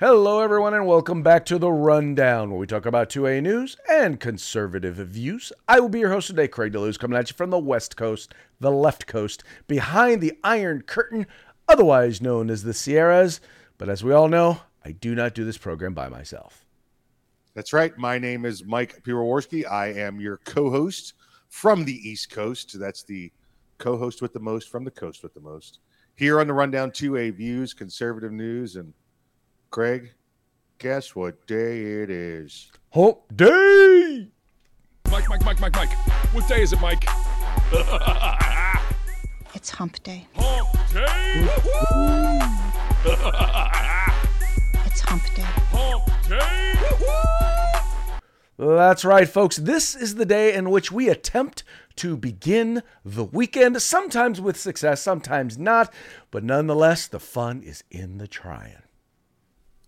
Hello, everyone, and welcome back to the Rundown, where we talk about 2A news and conservative views. I will be your host today, Craig DeLuz, coming at you from the West Coast, the left coast, behind the Iron Curtain, otherwise known as the Sierras. But as we all know, I do not do this program by myself. That's right. My name is Mike Piroworski. I am your co-host from the East Coast. That's the co-host with the most from the coast with the most. Here on the Rundown 2A Views, conservative news, and Craig, guess what day it is? Hump Day! Mike, Mike, Mike, Mike, Mike. What day is it, Mike? It's hump day. Hump day! It's hump day. Hump day! That's right, folks. This is the day in which we attempt to begin the weekend, sometimes with success, sometimes not, but nonetheless, the fun is in the trying.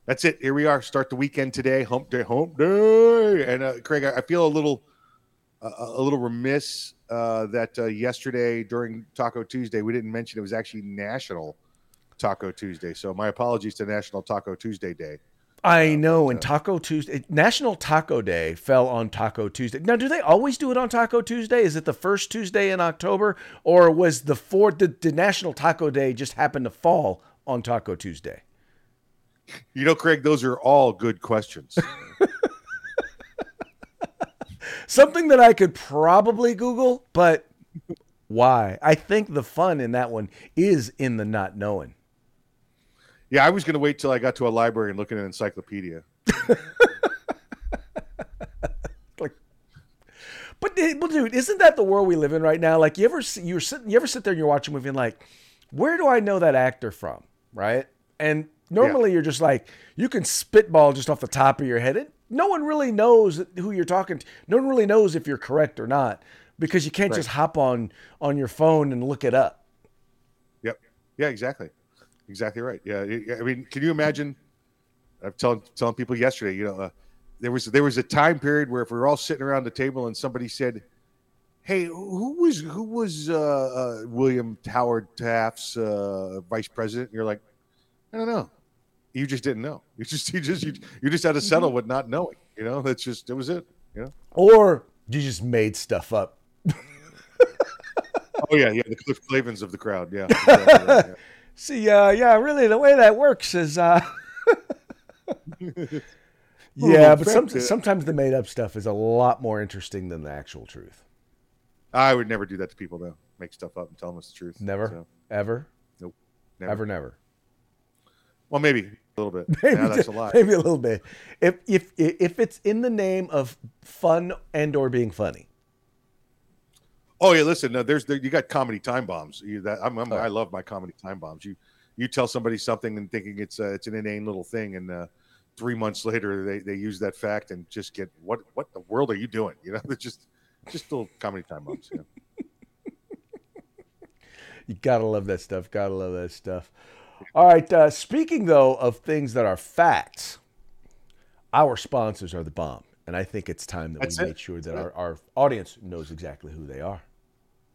That's it. Here we are. Start the weekend today. Hump day, hump day. And uh, Craig, I, I feel a little, uh, a little remiss uh, that uh, yesterday during Taco Tuesday we didn't mention it was actually National Taco Tuesday. So my apologies to National Taco Tuesday Day. I know, and Taco Tuesday, National Taco Day fell on Taco Tuesday. Now, do they always do it on Taco Tuesday? Is it the first Tuesday in October, or was the fourth? Did, did National Taco Day just happen to fall on Taco Tuesday? You know, Craig, those are all good questions. Something that I could probably Google, but why? I think the fun in that one is in the not knowing. yeah, I was going to wait till I got to a library and look at an encyclopedia. Like, but well, dude, isn't that the world we live in right now? Like, you ever see- you're sitting, you ever sit there and you're watching a movie and like, where do I know that actor from? Right? And normally you're just like, you can spitball just off the top of your head. It, no one really knows who you're talking to. No one really knows if you're correct or not because you can't Right. just hop on on your phone and look it up. Yep. Yeah, exactly. Exactly right. Yeah. I- mean, can you imagine? I'm telling telling people yesterday. You know, uh, there was there was a time period where if we were all sitting around the table and somebody said, "Hey, who was who was uh, uh, William Howard Taft's uh, vice president?" You're like, I don't know. You just didn't know. You just you just you, you just had to settle with not knowing. You know, that's just it was it. You know. Or you just made stuff up. Oh yeah, yeah. The Cliff Clavins of the crowd. Yeah. exactly right, yeah. See, uh, yeah, really, the way that works is, uh, yeah, but some, sometimes the made up stuff is a lot more interesting than the actual truth. I would never do that to people though. Make stuff up and tell them it's the truth. Never, So, ever, nope. Never. ever, never. Well, maybe a little bit. Maybe, yeah, that's a lie. maybe a little bit. If if if it's in the name of fun and or being funny, Oh yeah, listen. No, there's there, you got comedy time bombs. You, that I'm, I'm, Oh. I love my comedy time bombs. You you tell somebody something and thinking it's uh, it's an inane little thing, and uh, three months later they, they use that fact and just get what what the world are you doing? You know, they're just just little comedy time bombs. Yeah. you gotta love that stuff. Gotta love that stuff. All right. Uh, speaking though of things that are facts, our sponsors are the bomb, and I think it's time that That's we it. make sure that our, our audience knows exactly who they are.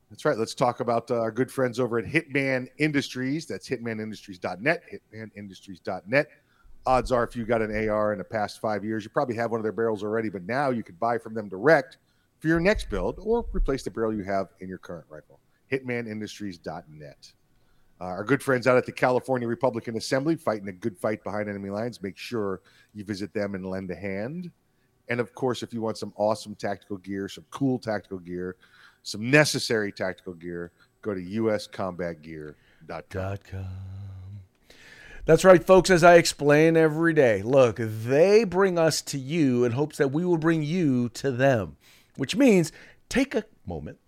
That's right. Let's talk about uh, our good friends over at Hitman Industries. That's hitmanindustries.net, hitmanindustries.net. Odds are, if you got an AR in the past five years, you probably have one of their barrels already, but now you could buy from them direct for your next build or replace the barrel you have in your current rifle. Hitmanindustries.net. Uh, our good friends out at the California Republican Assembly fighting a good fight behind enemy lines. Make sure you visit them and lend a hand. And of course, if you want some awesome tactical gear, some cool tactical gear, some necessary tactical gear, go to uscombatgear.com. That's right, folks. As I explain every day, look, they bring us to you in hopes that we will bring you to them, which means take a moment,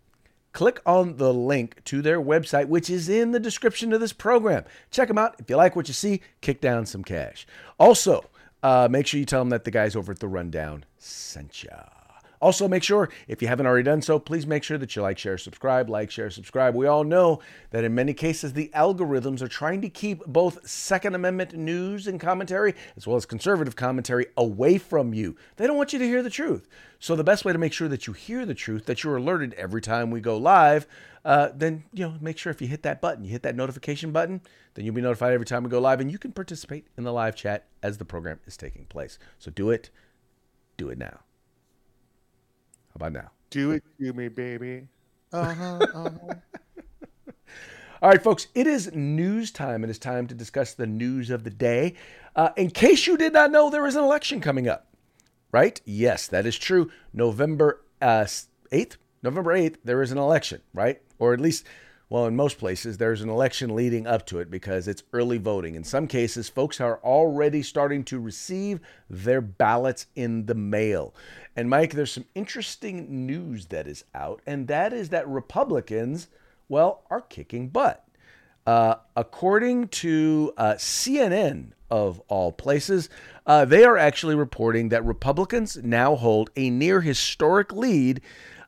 click on the link to their website, which is in the description of this program. Check them out. If you like what you see, kick down some cash. Also, uh, make sure you tell them that the guys over at the Rundown sent ya. Also, make sure if you haven't already done so, please make sure that you like, share, subscribe, like, share, subscribe. We all know that in many cases, the algorithms are trying to keep both Second Amendment news and commentary, as well as conservative commentary, away from you. They don't want you to hear the truth. So, the best way to make sure that you hear the truth, that you're alerted every time we go live, uh, then you know make sure if you hit that button, you hit that notification button, then you'll be notified every time we go live, and you can participate in the live chat as the program is taking place. So do it, do it now. How about now? Do it to me, baby. Uh-huh, uh-huh. All right, folks, it is news time. It is time to discuss the news of the day. Uh, in case you did not know, there is an election coming up, right? Yes, that is true. November uh, 8th, November 8th, there is an election, right? Or at least, well, in most places, there's an election leading up to it because it's early voting. In some cases, folks are already starting to receive their ballots in the mail. And Mike, there's some interesting news that is out, and that is that Republicans, well, are kicking butt. Uh, according to uh, CNN, of all places, uh, they are actually reporting that Republicans now hold a near historic lead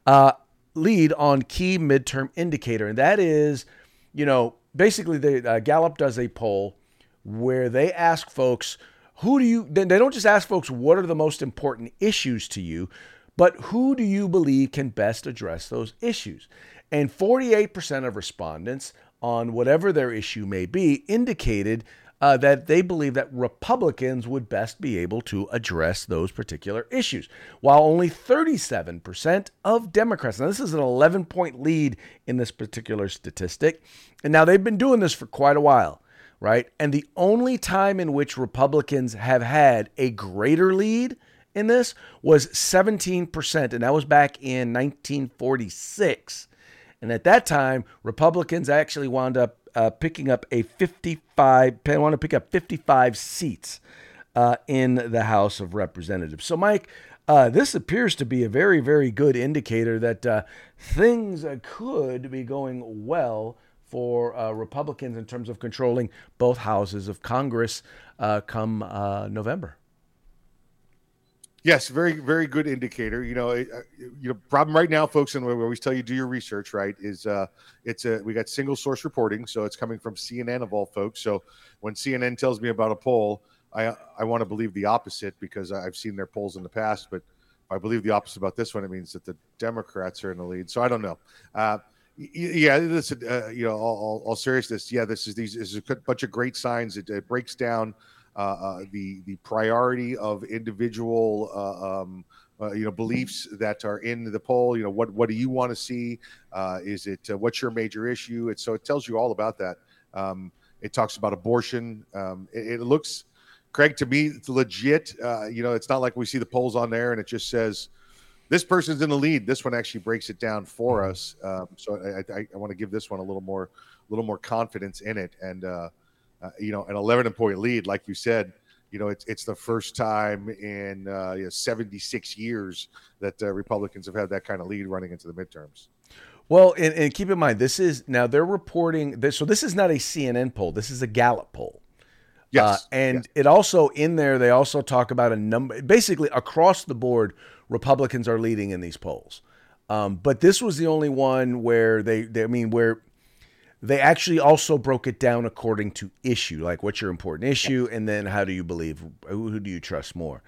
uh, lead on key midterm indicator, and that is, you know, basically, the uh, Gallup does a poll where they ask folks, who do you? Then they don't just ask folks what are the most important issues to you, but who do you believe can best address those issues? And 48% of respondents on whatever their issue may be indicated uh, that they believe that Republicans would best be able to address those particular issues, while only 37% of Democrats. Now, this is an 11 point lead in this particular statistic. And now they've been doing this for quite a while, right? And the only time in which Republicans have had a greater lead in this was 17%, and that was back in 1946. And at that time, Republicans actually wound up uh, picking up a 55, I want to pick up 55 seats uh, in the House of Representatives. So, Mike, uh, this appears to be a very, very good indicator that uh, things uh, could be going well for uh, Republicans in terms of controlling both houses of Congress come November. Yes, very, very good indicator. You know, uh, you know, problem right now, folks, and we always tell you do your research. Right, is uh, it's a we got single source reporting, so it's coming from CNN of all folks. So when CNN tells me about a poll, I I want to believe the opposite because I've seen their polls in the past. But I believe the opposite about this one, it means that the Democrats are in the lead. So I don't know. Uh, yeah, this uh, you know, all, all, all, seriousness. Yeah, this is these this is a bunch of great signs. It, it breaks down the the priority of individual uh, um, uh, you know beliefs that are in the poll. You know what what do you want to see? Uh, is it uh, what's your major issue? It's so it tells you all about that. Um, it talks about abortion. Um, it, it, looks, Craig, to me, it's legit. you know, it's not like we see the polls on there and it just says this person's in the lead. This one actually breaks it down for Mm-hmm. us. Um, so I, I, I want to give this one a little more, a little more confidence in it. And uh, you know, an 11 point lead, like you said, you know, it's it's the first time in uh, you know, 76 years that uh, Republicans have had that kind of lead running into the midterms. Well, and, and keep in mind, this is now they're reporting this. So this is not a CNN poll. This is a Gallup poll. Yes, uh, and yes. it also in there they also talk about a number. Basically, across the board, Republicans are leading in these polls. Um, but this was the only one where they, they, I mean, where they actually also broke it down according to issue, like what's your important issue, and then how do you believe, who, do you trust more?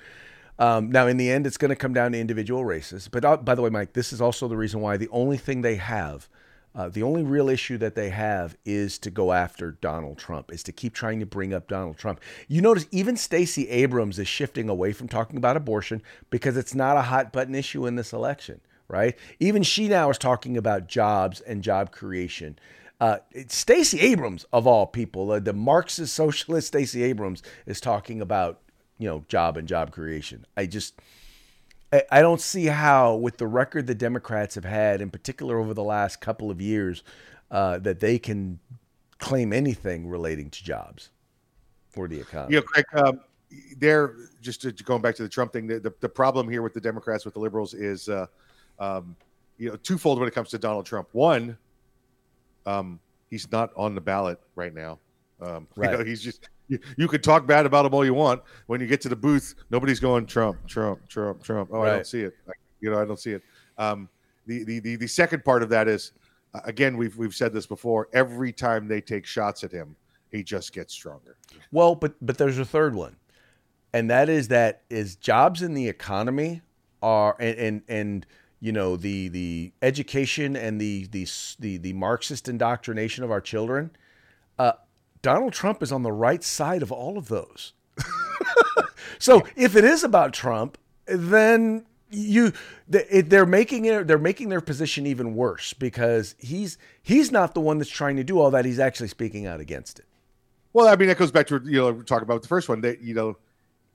Um, now, in the end, it's going to come down to individual races. But uh, by the way, Mike, this is also the reason why the only thing they have, uh, the only real issue that they have is to go after Donald Trump, is to keep trying to bring up Donald Trump. You notice even Stacey Abrams is shifting away from talking about abortion because it's not a hot button issue in this election, right? Even she now is talking about jobs and job creation. Uh, Stacey Abrams, of all people, uh, the Marxist socialist Stacey Abrams, is talking about you know job and job creation. I just I, I don't see how, with the record the Democrats have had, in particular over the last couple of years, uh, that they can claim anything relating to jobs or the economy. Know, Craig, um, they're just going back to the Trump thing. The, the, the, problem here with the Democrats, with the liberals, is uh, um, you know twofold when it comes to Donald Trump. One, um, he's not on the ballot right now. Um, Right. You know, he's just you, you could talk bad about him all you want. When you get to the booth, nobody's going Trump, Trump, Trump, Trump. Oh, I don't see it. Like, You know, I don't see it. Um, the, the the the second part of that is, uh, again, we've we've said this before. Every time they take shots at him, he just gets stronger. Well, but but there's a third one, and that is that is jobs in the economy are and and, and you know the the education and the the the, the Marxist indoctrination of our children. Uh, Donald Trump is on the right side of all of those. so if it is about Trump, then you they're making it they're making their position even worse because he's he's not the one that's trying to do all that he's actually speaking out against it well i mean that goes back to you know we're talking about the first one that you know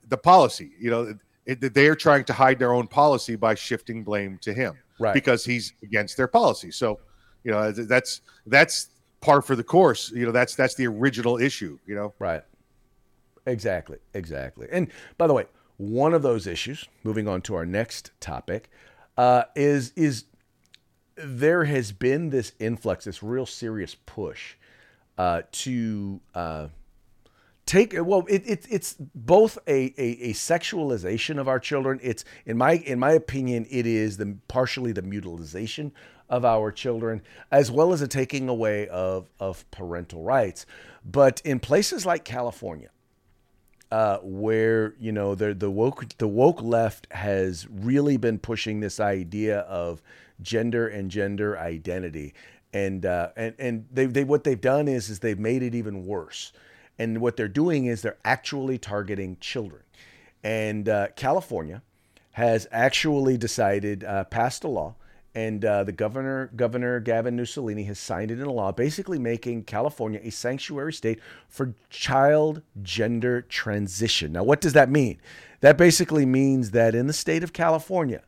the policy you know it, they are trying to hide their own policy by shifting blame to him right. because he's against their policy. So you know that's that's par for the course. You know that's that's the original issue you know? Right. Exactly exactly. And by the way one of those issues, moving on to our next topic, uh, is is there has been this influx, this real serious push uh, to uh, take. Well, it, it, it's both a, a, a sexualization of our children. It's in my in my opinion, it is the partially the mutilization of our children, as well as a taking away of of parental rights. But in places like California, uh, where you know the the woke the woke left has really been pushing this idea of gender and gender identity, and uh, and and they they what they've done is is they've made it even worse, and what they're doing is they're actually targeting children, and uh, California has actually decided uh, passed a law and uh, the governor, Governor Gavin Mussolini, has signed it into law, basically making California a sanctuary state for child gender transition. Now, what does that mean? That basically means that in the state of California,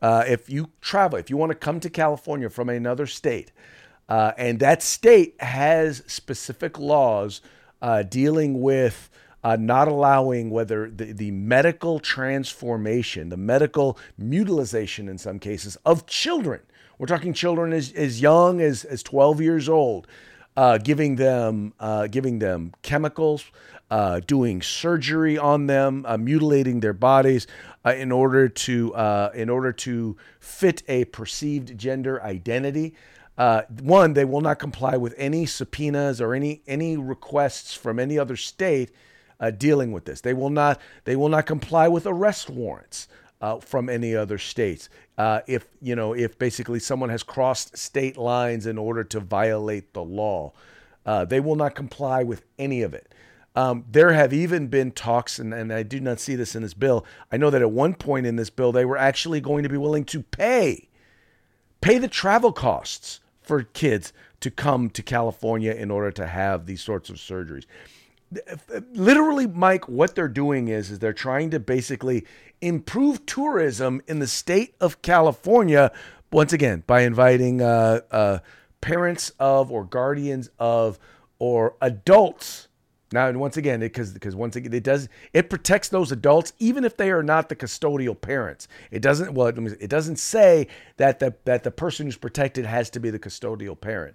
uh, if you travel, if you want to come to California from another state, uh, and that state has specific laws uh, dealing with uh, not allowing whether the, the medical transformation, the medical mutilization in some cases of children. We're talking children as, as young as, as 12 years old, uh, giving them uh, giving them chemicals, uh, doing surgery on them, uh, mutilating their bodies in order to in order to fit a perceived gender identity. Uh, one, they will not comply with any subpoenas or any any requests from any other state uh, dealing with this. They will not they will not comply with arrest warrants uh, from any other states. Uh, if you know if basically someone has crossed state lines in order to violate the law, uh, they will not comply with any of it. Um, there have even been talks, and, and I do not see this in this bill. I know that at one point in this bill, they were actually going to be willing to pay pay the travel costs for kids to come to California in order to have these sorts of surgeries. Literally mike what they're doing is is they're trying to basically improve tourism in the state of california once again by inviting uh, uh, parents of or guardians of or adults now and once again because because once again it does it protects those adults even if they are not the custodial parents it doesn't well it doesn't say that the that the person who's protected has to be the custodial parent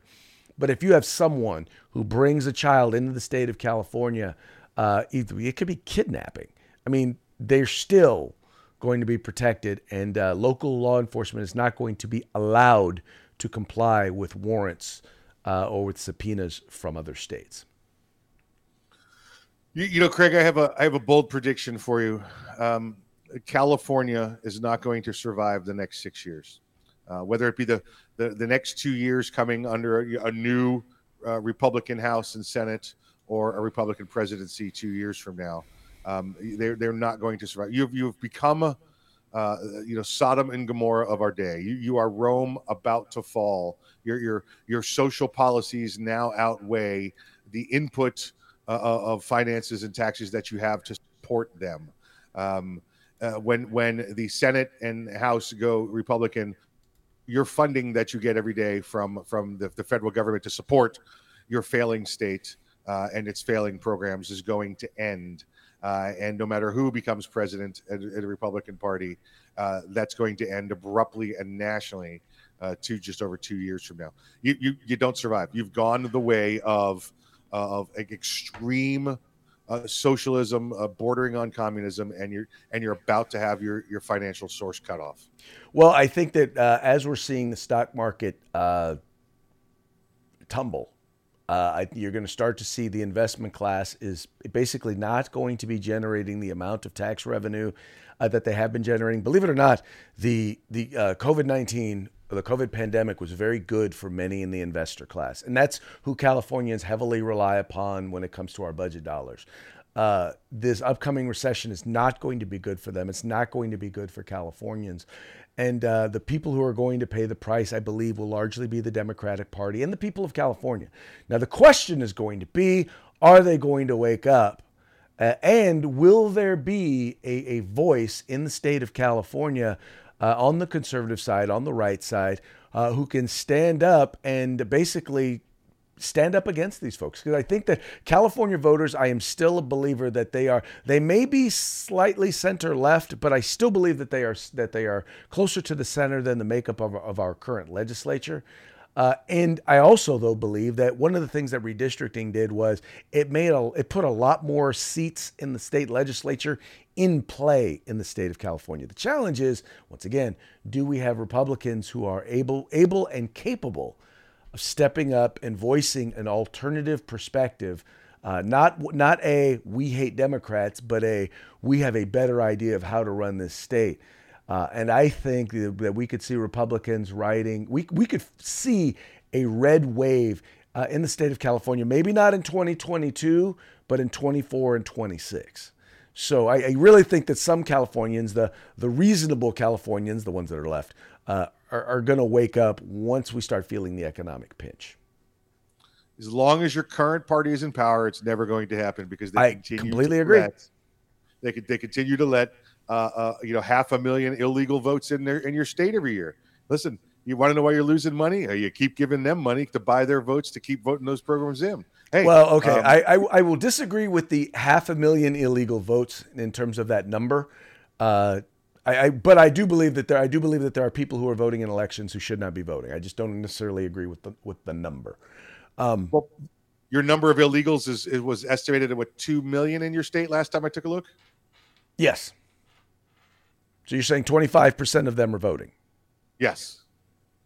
but if you have someone who brings a child into the state of California, uh, it could be kidnapping. I mean, they're still going to be protected, and uh, local law enforcement is not going to be allowed to comply with warrants uh, or with subpoenas from other states. You, you, know, Craig, I have a I have a bold prediction for you. Um, California is not going to survive the next six years, uh, whether it be the, the the next two years coming under a, a new uh, Republican House and Senate or a Republican presidency two years from now. Um, they're they're not going to survive. You've you've become a uh, you know Sodom and Gomorrah of our day. You you are Rome about to fall. Your your your social policies now outweigh the input uh, uh of finances and taxes that you have to support them. Um, uh, when when the Senate and House go Republican, your funding that you get every day from from the, the federal government to support your failing state uh, and its failing programs is going to end. Uh, and no matter who becomes president at, the Republican Party, uh, that's going to end abruptly and nationally uh, to just over two years from now. You, you you don't survive. You've gone the way of of extreme uh, socialism, uh, bordering on communism, and you're and you're about to have your your financial source cut off. Well, I think that uh, as we're seeing the stock market uh, tumble, uh, I, you're going to start to see the investment class is basically not going to be generating the amount of tax revenue uh, that they have been generating. Believe it or not, the the COVID nineteen the COVID pandemic was very good for many in the investor class, and that's who Californians heavily rely upon when it comes to our budget dollars. Uh, this upcoming recession is not going to be good for them. It's not going to be good for Californians. And uh, the people who are going to pay the price, I believe, will largely be the Democratic Party and the people of California. Now, the question is going to be are they going to wake up? Uh, and will there be a, a voice in the state of California uh, on the conservative side, on the right side, uh, who can stand up and basically stand up against these folks because I think that California voters, I am still a believer that they are they may be slightly center left, but I still believe that they are that they are closer to the center than the makeup of, of our current legislature. Uh, and I also though believe that one of the things that redistricting did was it made a it put a lot more seats in the state legislature in play in the state of California. The challenge is once again, do we have Republicans who are able able and capable of stepping up and voicing an alternative perspective. Uh, not not a we hate Democrats, but a we have a better idea of how to run this state. Uh, and I think that we could see Republicans writing. We we could see a red wave uh, in the state of California. Maybe not in 2022, but in 24 and 26. So I, I really think that some Californians, the the reasonable Californians, the ones that are left, uh, are, are going to wake up once we start feeling the economic pinch. As long as your current party is in power, it's never going to happen because they I continue completely to agree. Let, they they continue to let uh, uh, you know half a million illegal votes in their in your state every year. Listen, you want to know why you're losing money? You keep giving them money to buy their votes to keep voting those programs in. Hey, Well, okay, um, I, I I will disagree with the half a million illegal votes in terms of that number. Uh, I, I but I do believe that there I do believe that there are people who are voting in elections who should not be voting. I just don't necessarily agree with the with the number. well, your number of illegals is it was estimated at what two million in your state last time I took a look. Yes. So you're saying 25% of them are voting? Yes,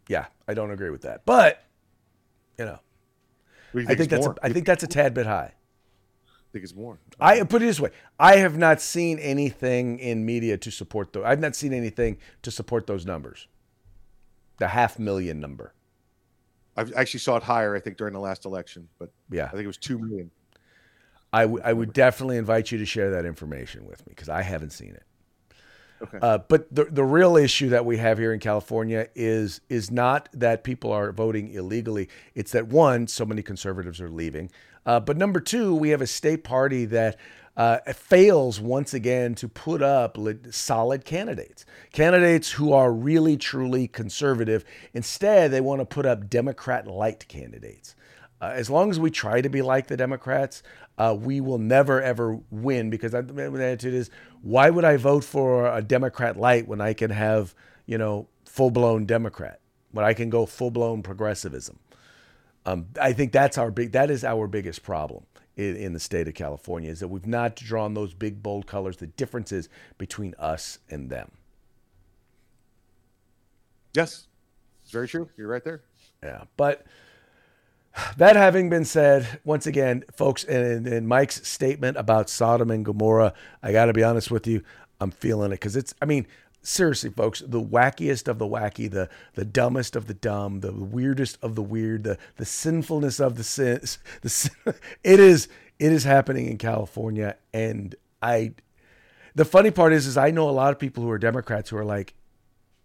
Yeah, I don't agree with that. But you know, you I think that's a, more? I think that's a tad bit high. I think it's more. I put it this way: I have not seen anything in media to support those. I've not seen anything to support those numbers. The half million number. I actually saw it higher, I think, during the last election, but Yeah, I think it was two million. I, w- I would definitely invite you to share that information with me because I haven't seen it. Okay. Uh, but the the real issue that we have here in California is is not that people are voting illegally. It's that one, so many conservatives are leaving. Uh, but number two, we have a state party that uh, fails once again to put up solid candidates, candidates who are really truly conservative. Instead, they want to put up Democrat light candidates. Uh, as long as we try to be like the Democrats, uh, we will never ever win because I, the attitude is, why would I vote for a Democrat light when I can have you know full blown Democrat when I can go full blown progressivism? Um, I think that's our big that is our biggest problem in, in the state of California is that we've not drawn those big bold colors, the differences between us and them. Yes, it's very true. You're right there. Yeah. But that having been said, once again, folks, in, in Mike's statement about Sodom and Gomorrah, I got to be honest with you, I'm feeling it because it's, I mean, seriously, folks, the wackiest of the wacky, the the dumbest of the dumb, the weirdest of the weird, the the sinfulness of the sins. The sin, it is it is happening in California, and I. The funny part is, is I know a lot of people who are Democrats who are like,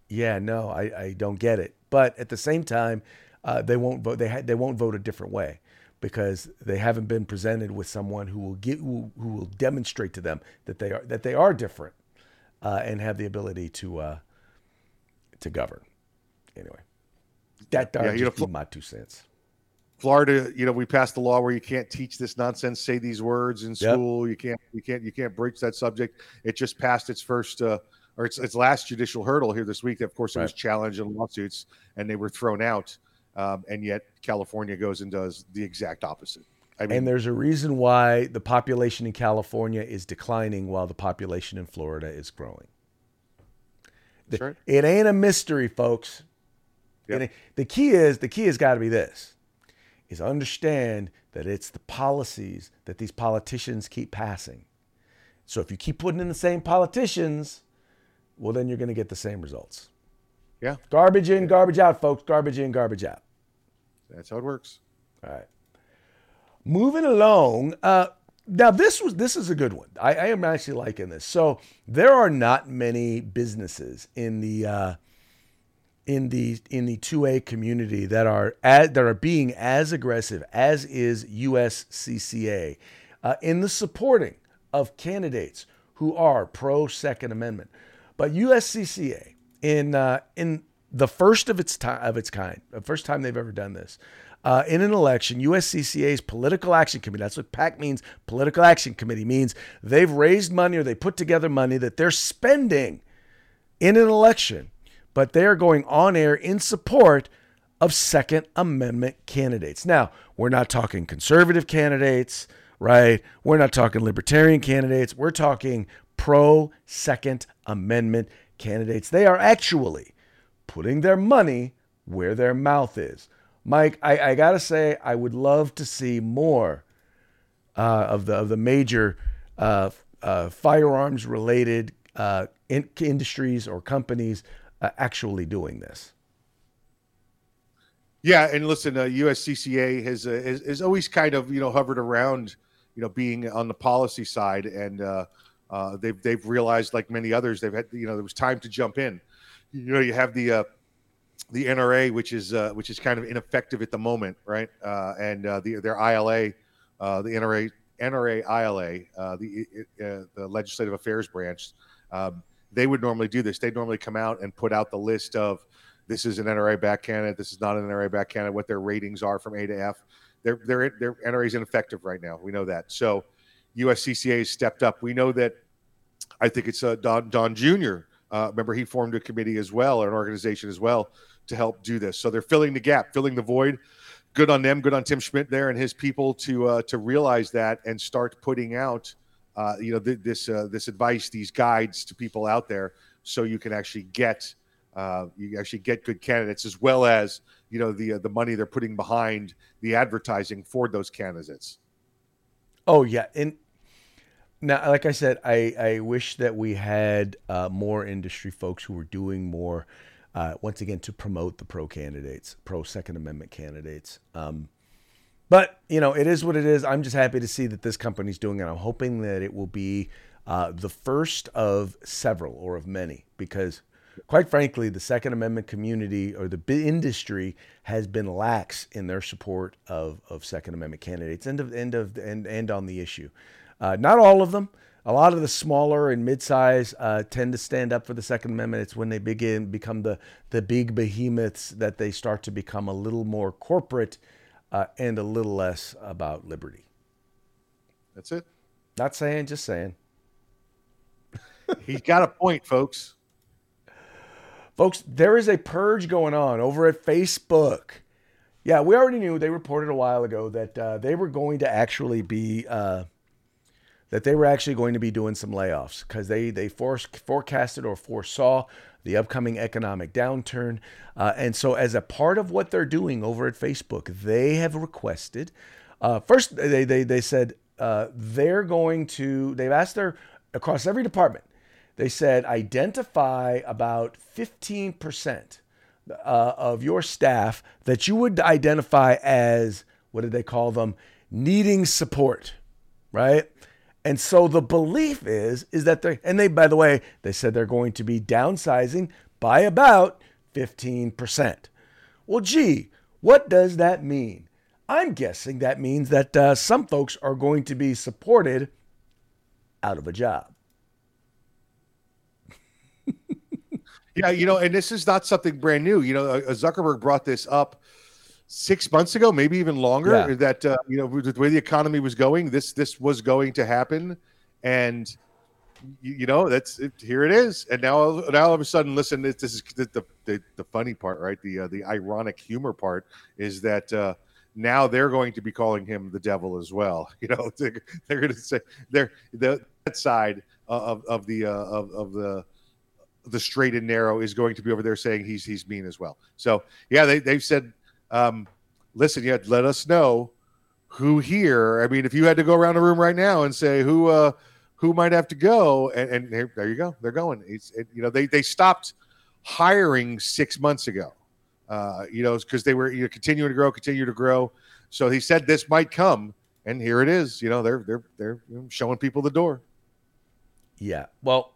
yeah, no, I, I don't get it. But at the same time, uh, they won't vote. They ha- they won't vote a different way because they haven't been presented with someone who will get who, who will demonstrate to them that they are that they are different uh, and have the ability to uh, to govern. Anyway, that Yeah, yeah, you know, just Fl- my two cents. Florida, you know, we passed a law where you can't teach this nonsense, say these words in school. You can't, you can't, you can't breach that subject. It just passed its first, uh, or its its last judicial hurdle here this week. Of course, it was challenged in lawsuits, and they were thrown out. Um, and yet, California goes and does the exact opposite. I mean, and there's a reason why the population in California is declining while the population in Florida is growing. that's right. It ain't a mystery, folks. It Yep. ain't- the key is the key has got to be this: is understand that it's the policies that these politicians keep passing. So if you keep putting in the same politicians, well, then you're going to get the same results. Yeah, Garbage in, garbage out, folks. Garbage in, garbage out. that's how it works. All right. Moving along. Uh, now this was this is a good one. I, I am actually liking this. So there are not many businesses in the uh, in the in the two A community that are as, that are being as aggressive as is USCCA uh, in the supporting of candidates who are pro Second Amendment. But USCCA in uh, in the first of its time of its kind, the first time they've ever done this. Uh, in an election, USCCA's Political Action Committee, that's what PAC means, Political Action Committee means they've raised money or they put together money that they're spending in an election, but they are going on air in support of Second Amendment candidates. Now, we're not talking conservative candidates, right? We're not talking libertarian candidates. We're talking pro Second Amendment candidates. They are actually putting their money where their mouth is. Mike, I, I gotta say, I would love to see more uh, of the of the major uh, uh, firearms related uh, in, industries or companies uh, actually doing this. Yeah, and listen, USCCA has, uh, has has always kind of you know hovered around, you know, being on the policy side, and uh, they've they've realized, like many others, they've had you know there was time to jump in. You know, you have the uh, the NRA, which is uh, which is kind of ineffective at the moment, right? Uh, and uh, the their ILA, uh, the NRA NRA ILA, uh, the uh, the Legislative Affairs Branch, um, they would normally do this. They'd normally come out and put out the list of this is an NRA back candidate, this is not an NRA back candidate, what their ratings are from A to F. Their their their NRA is ineffective right now. We know that. So USCCA has stepped up. We know that. I think it's uh, Don Don Jr. Uh, remember, he formed a committee as well, or an organization as well, to help do this. So they're filling the gap, filling the void. Good on them. Good on Tim Schmidt there and his people to uh, to realize that and start putting out, uh, you know, th- this uh, this advice, these guides to people out there, so you can actually get uh, you actually get good candidates as well as you know the uh, the money they're putting behind the advertising for those candidates. Oh yeah, and now, like I said, I I wish that we had uh, more industry folks who were doing more. Uh, once again, to promote the pro candidates, pro Second Amendment candidates. Um, but you know, it is what it is. I'm just happy to see that this company's doing it. I'm hoping that it will be uh, the first of several or of many, because quite frankly, the Second Amendment community or the industry has been lax in their support of, of Second Amendment candidates and of, and of and, and on the issue. Uh, not all of them. A lot of the smaller and mid-size uh, tend to stand up for the Second Amendment. It's when they begin become the the big behemoths that they start to become a little more corporate uh, and a little less about liberty. That's it. Not saying, just saying. He's got a point, folks. Folks, there is a purge going on over at Facebook. Yeah, we already knew. They reported a while ago that uh, they were going to actually be uh, that they were actually going to be doing some layoffs because they they for, forecasted or foresaw the upcoming economic downturn, uh, and so as a part of what they're doing over at Facebook, they have requested. Uh, first, they they they said uh, they're going to. They've asked their across every department. They said identify about fifteen percent uh, of your staff that you would identify as what did they call them? Needing support right? And so the belief is is that they and they by the way they said they're going to be downsizing by about 15% well gee what does that mean? I'm guessing that means that uh, some folks are going to be supported out of a job Yeah, you know, and this is not something brand new. You know, uh, Zuckerberg brought this up six months ago, maybe even longer. Yeah. That uh, you know, with the way the economy was going, this this was going to happen, and you, you know, that's it, here it is. And now, now all of a sudden, listen, this, this is the, the the the funny part, right? The uh, the ironic humor part is that uh, now they're going to be calling him the devil as well. You know, they're, they're going to say they're the that side of of the uh, of of the the straight and narrow is going to be over there saying he's he's mean as well. So yeah, they they've said, um, listen, yeah, let us know who here. I mean, if you had to go around the room right now and say who uh who might have to go, and, and there, there you go, they're going. It's it, you know they they stopped hiring six months ago. Uh, you know, because they were you know, continuing to grow, continue to grow. So he said this might come, and here it is. You know, they're they're they're showing people the door. Yeah. Well,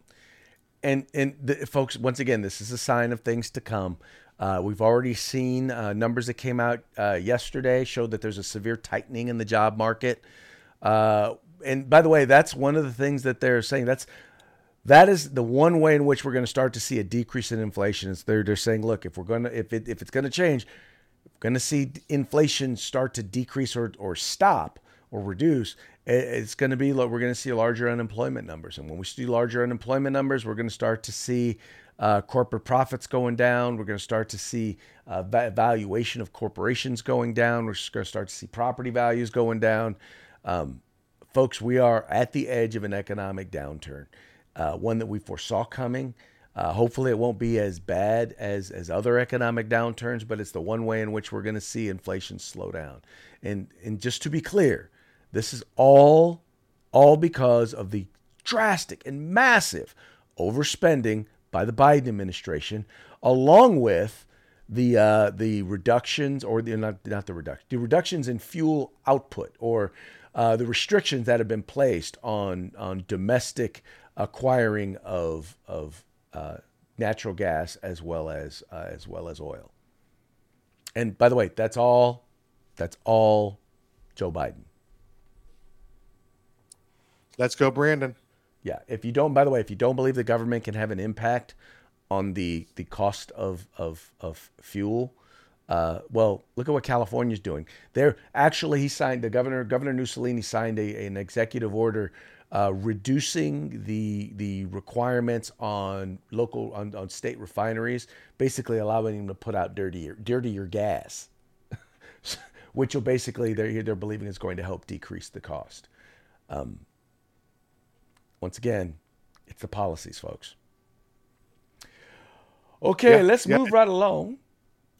and and the, folks, once again, this is a sign of things to come. Uh, we've already seen uh, numbers that came out uh, yesterday showed that there's a severe tightening in the job market. Uh, and by the way, that's one of the things that they're saying. That's that is the one way in which we're going to start to see a decrease in inflation. Is they're they're saying, look, if we're going to if it if it's going to change, we're going to see inflation start to decrease or or stop or reduce. It's going to be we're going to see larger unemployment numbers, and when we see larger unemployment numbers, we're going to start to see uh, corporate profits going down. We're going to start to see uh, valuation of corporations going down. We're going to start to see property values going down. Um, folks, we are at the edge of an economic downturn, uh, one that we foresaw coming. Uh, hopefully, it won't be as bad as as other economic downturns, but it's the one way in which we're going to see inflation slow down. And and just to be clear, this is all all because of the drastic and massive overspending by the Biden administration, along with the uh, the reductions or the not not the reduction the reductions in fuel output or uh, the restrictions that have been placed on on domestic acquiring of of uh, natural gas as well as uh, as well as oil. And by the way, that's all that's all Joe Biden. Let's go, Brandon. Yeah. If you don't, by the way, if you don't believe the government can have an impact on the the cost of of of fuel, uh, well, look at what California's doing. They're actually he signed the governor Governor Mussolini signed a, an executive order uh, reducing the the requirements on local on, on state refineries, basically allowing them to put out dirtier dirtier gas, which will basically they're they're believing is going to help decrease the cost. Um, once again, it's the policies, folks. Okay, yeah, let's yeah. move right along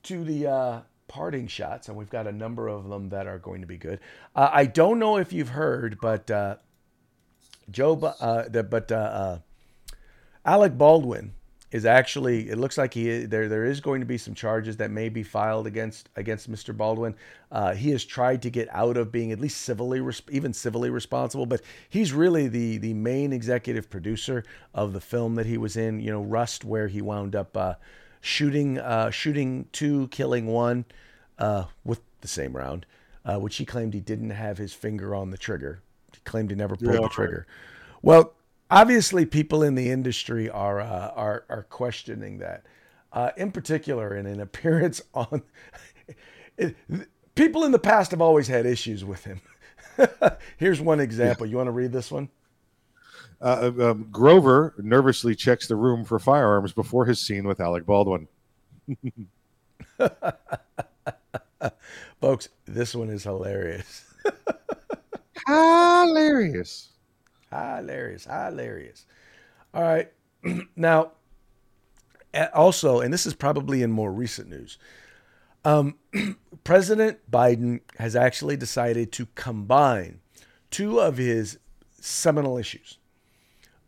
to the uh, parting shots, and we've got a number of them that are going to be good. Uh, I don't know if you've heard, but uh, Joe, uh, the, but uh, uh, Alec Baldwin is actually. It looks like he there. There is going to be some charges that may be filed against against Mr. Baldwin. Uh, he has tried to get out of being at least civilly, even civilly responsible, but he's really the the main executive producer of the film that he was in. You know, Rust, where he wound up uh, shooting uh, shooting two, killing one uh, with the same round, uh, which he claimed he didn't have his finger on the trigger. He claimed he never pulled yeah, the trigger. Well, obviously, people in the industry are uh, are are questioning that. Uh, in particular, in an appearance on, it, people in the past have always had issues with him. Here's one example. You want to read this one? Uh, um, Grover nervously checks the room for firearms before his scene with Alec Baldwin. Folks, this one is hilarious. hilarious. Hilarious. Hilarious. All right. now, also, and this is probably in more recent news, um, President Biden has actually decided to combine two of his seminal issues.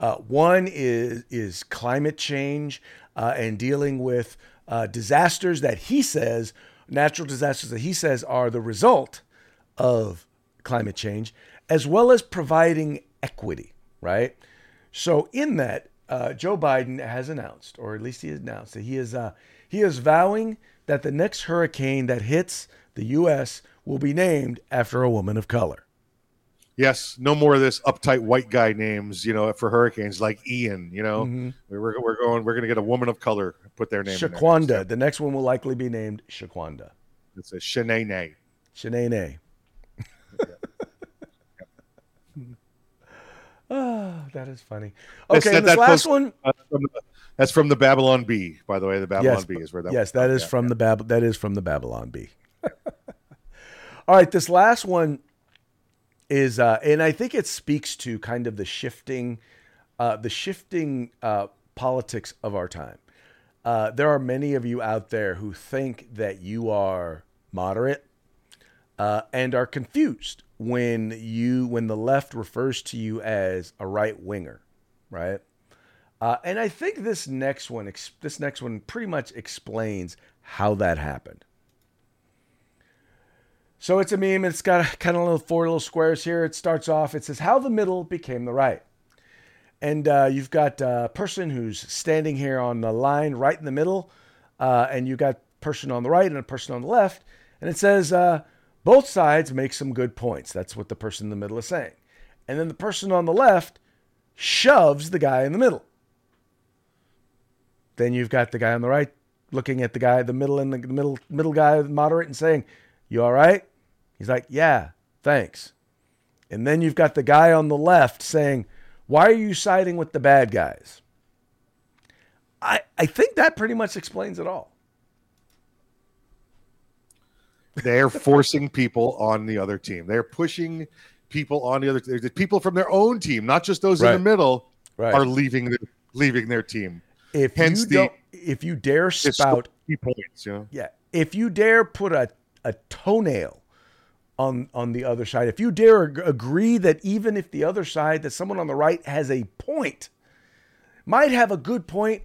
Uh, one is is climate change uh, and dealing with uh, disasters that he says, natural disasters that he says are the result of climate change, as well as providing equity, right? So in that, uh, Joe Biden has announced, or at least he announced that he is uh, he is vowing that the next hurricane that hits the U.S. will be named after a woman of color. Yes, no more of this uptight white guy names, you know, for hurricanes like Ian. You know, mm-hmm. we're, we're going, we're going to get a woman of color put their name. Shaquanda. The next one will likely be named Shaquanda. It's a Shanae. Shanae. Oh, that is funny. Okay, that, this that last one. Uh, from the, that's from the Babylon Bee, by the way. The Babylon yes, Bee is where that. Yes, that is yeah, from yeah. the Bab. That is from the Babylon Bee. All right, this last one is, uh, and I think it speaks to kind of the shifting, uh, the shifting uh, politics of our time. Uh, there are many of you out there who think that you are moderate uh, and are confused when you when the left refers to you as a right winger, right? Uh, and I think this next one, this next one, pretty much explains how that happened. So it's a meme. It's got kind of little four little squares here. It starts off. It says how the middle became the right, and uh, you've got a person who's standing here on the line right in the middle, uh, and you got person on the right and a person on the left, and it says uh, both sides make some good points. That's what the person in the middle is saying, and then the person on the left shoves the guy in the middle. Then you've got the guy on the right looking at the guy, the middle and the middle middle guy, moderate, and saying, "You all right?" He's like, "Yeah, thanks." And then you've got the guy on the left saying, "Why are you siding with the bad guys?" I I think that pretty much explains it all. They're forcing people on the other team. They're pushing people on the other. The people from their own team, not just those in the middle, Right. are leaving their leaving their team. If Hence you the- don't, if you dare spout key points. You know, Yeah. If you dare put a, a toenail on on the other side, if you dare ag- agree that even if the other side, that someone on the right has a point, might have a good point,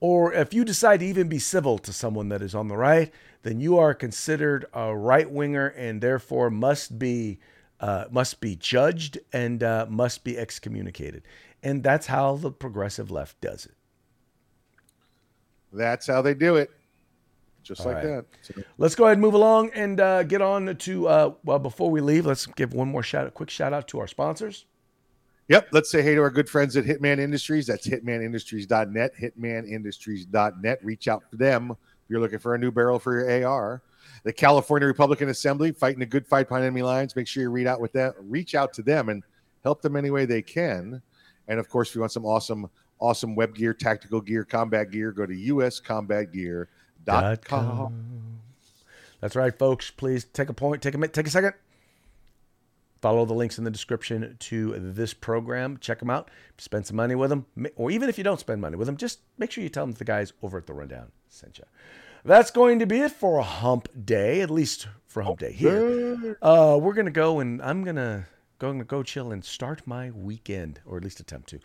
or if you decide to even be civil to someone that is on the right, then you are considered a right winger and therefore must be uh, must be judged and uh, must be excommunicated. And that's how the progressive left does it. that's how they do it. Just All like right. that. Let's go ahead and move along and uh, get on to. Uh, well, before we leave, let's give one more shout, a quick shout out to our sponsors. Yep. Let's say hey to our good friends at Hitman Industries. That's hitmanindustries.net. Hitmanindustries.net. Reach out to them you're looking for a new barrel for your AR. The California Republican Assembly fighting a good fight behind enemy lines. Make sure you read out with them. Reach out to them and help them any way they can. And of course, if you want some awesome, awesome web gear, tactical gear, combat gear, go to uscombatgear.com. That's right, folks. Please take a point, take a minute, take a second. Follow the links in the description to this program. Check them out. Spend some money with them, or even if you don't spend money with them, just make sure you tell them the guys over at the Rundown sent you. That's going to be it for a Hump Day, at least for Hump Day here. Uh, we're gonna go and I'm gonna going to go chill and start my weekend, or at least attempt to,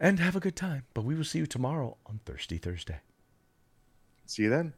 and have a good time. But we will see you tomorrow on Thirsty Thursday. See you then.